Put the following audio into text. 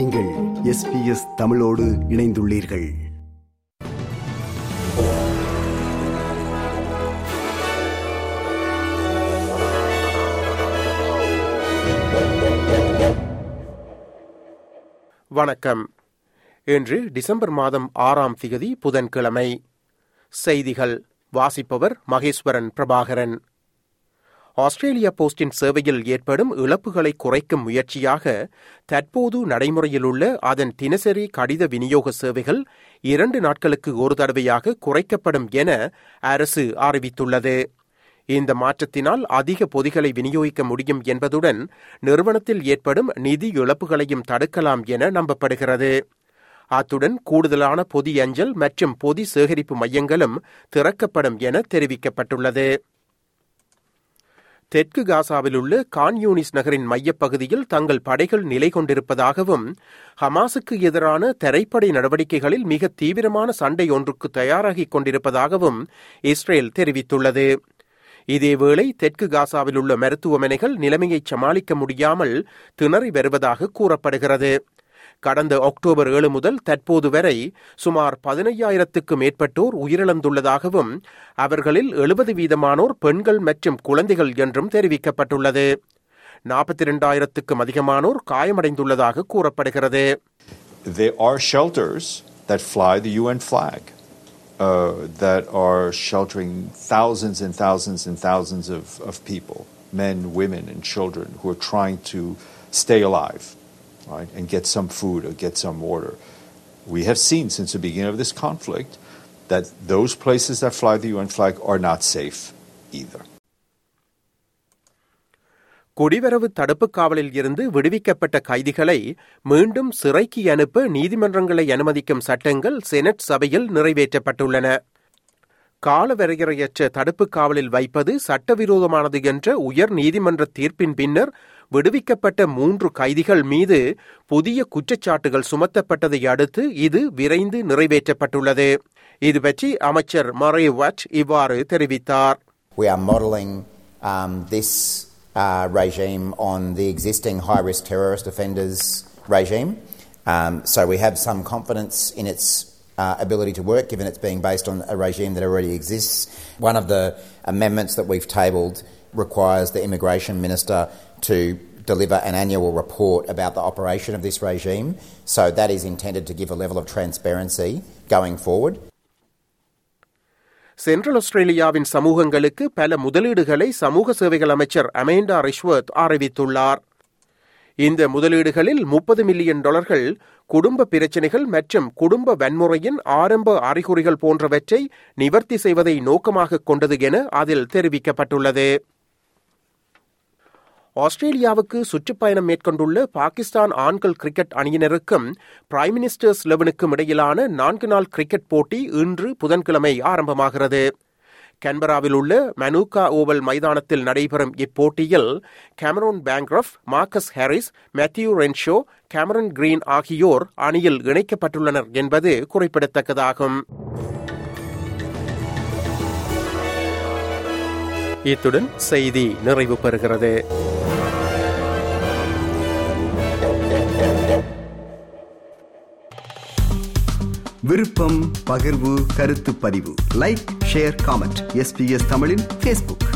நீங்கள் S B S தமிழோடு இணைந்துள்ளீர்கள். வணக்கம். இன்று டிசம்பர் மாதம் ஆறாம் திகதி புதன்கிழமை. செய்திகள் வாசிப்பவர் மகேஸ்வரன் பிரபாகரன். ஆஸ்திரேலியா போஸ்டின் சேவையில் ஏற்படும் இழப்புகளை குறைக்கும் முயற்சியாக தற்போது நடைமுறையிலுள்ள அதன் தினசரி கடித விநியோக சேவைகள் இரண்டு நாட்களுக்கு ஒரு தடவையாக குறைக்கப்படும் என அரசு அறிவித்துள்ளது. இந்த மாற்றத்தினால் அதிக பொதிகளை விநியோகிக்க முடியும் என்பதுடன் நிறுவனத்தில் ஏற்படும் நிதி இழப்புகளையும் தடுக்கலாம் என நம்பப்படுகிறது. அத்துடன் கூடுதலான பொதி அஞ்சல் மற்றும் பொதி சேகரிப்பு மையங்களும் திறக்கப்படும் என தெரிவிக்கப்பட்டுள்ளது. தெற்கு காசாவில் உள்ள கான்யூனிஸ் நகரின் மையப்பகுதியில் தங்கள் படைகள் நிலை கொண்டிருப்பதாகவும் ஹமாஸுக்கு எதிரான தரைப்படை நடவடிக்கைகளில் மிக தீவிரமான சண்டை ஒன்றுக்கு தயாராகிக் கொண்டிருப்பதாகவும் இஸ்ரேல் தெரிவித்துள்ளது. இதேவேளை தெற்கு காசாவில் உள்ள மருத்துவமனைகள் நிலைமையை சமாளிக்க முடியாமல் திணறி வருவதாக கூறப்படுகிறது. கடந்த அக்டோபர் ஏழு முதல் தற்போது வரை சுமார் பதினையாயிரத்துக்கு மேற்பட்டோர் உயிரிழந்துள்ளதாகவும் அவர்களில் எழுபது வீதமானோர் பெண்கள் மற்றும் குழந்தைகள் என்றும் தெரிவிக்கப்பட்டுள்ளது நாற்பத்தி இரண்டாயிரத்துக்கும் அதிகமானோர் காயமடைந்துள்ளதாக கூறப்படுகிறது There are shelters that fly the UN flag. Uh, that are sheltering thousands and thousands and thousands of, of people, men, women, and children who are trying to stay alive, right, and get some food or get some water. We have seen since the beginning of this conflict that those places that fly the UN flag are not safe either. குடிவரவு தடுப்புக் காவலில் இருந்து விடுவிக்கப்பட்ட கைதிகளை மீண்டும் சிறைக்கு அனுப்ப நீதிமன்றங்களை அனுமதிக்கும் சட்டங்கள் செனட் சபையில் நிறைவேற்றப்பட்டுள்ளன காலவரையறையற்ற தடுப்புக் காவலில் வைப்பது சட்டவிரோதமானது என்ற உயர் நீதிமன்ற தீர்ப்பின் பின்னர் விடுவிக்கப்பட்ட மூன்று கைதிகள் மீது புதிய குற்றச்சாட்டுகள் சுமத்தப்பட்டதை அடுத்து இது விரைந்து நிறைவேற்றப்பட்டுள்ளது இது பற்றி அமைச்சர் மரே வாட் இவ்வாறு தெரிவித்தார் We are modelling um, this uh, regime on the existing high risk terrorist offenders regime. Um, so we have some confidence in its uh, ability to work, given it's being based on a regime that already exists. One of the amendments that we've tabled requires the immigration minister to deliver an annual report about the operation of this regime. So that is intended to give a level of transparency going forward. Central ஆஸ்திரேலியாவின் சமூகங்களுக்கு பல முதலீடுகளை சமூக சேவைகள் அமைச்சர் Amanda ரிஷ்வர்த் அறிவித்துள்ளார் இந்த முதலீடுகளில் முப்பது மில்லியன் டாலர்கள் குடும்ப பிரச்சினைகள் மற்றும் குடும்ப வன்முறையின் ஆரம்ப அறிகுறிகள் போன்றவற்றை நிவர்த்தி செய்வதை நோக்கமாக கொண்டது என அதில் தெரிவிக்கப்பட்டுள்ளது ஆஸ்திரேலியாவுக்கு சுற்றுப்பயணம் மேற்கொண்டுள்ள பாகிஸ்தான் ஆண்கள் கிரிக்கெட் அணியினருக்கும் பிரைம் மினிஸ்டர்ஸ் லெவனுக்கும் இடையிலான நான்கு நாள் கிரிக்கெட் போட்டி இன்று புதன்கிழமை ஆரம்பமாகிறது. கன்பராவில் உள்ள மனூகா ஓவல் மைதானத்தில் நடைபெறும் இப்போட்டியில் Cameron Bancroft Marcus Harris Matthew Renshaw Cameron Green ஆகியோர் அணியில் இணைக்கப்பட்டுள்ளனர் என்பது குறிப்பிடத்தக்கதாகும். இத்துடன் செய்தி நிறைவு பெறுகிறது. விருப்பம் பகிர்வு கருத்து பதிவு. லைக் ஷேர் காமெண்ட் எஸ்பிஎஸ் தமிழின் பேஸ்புக்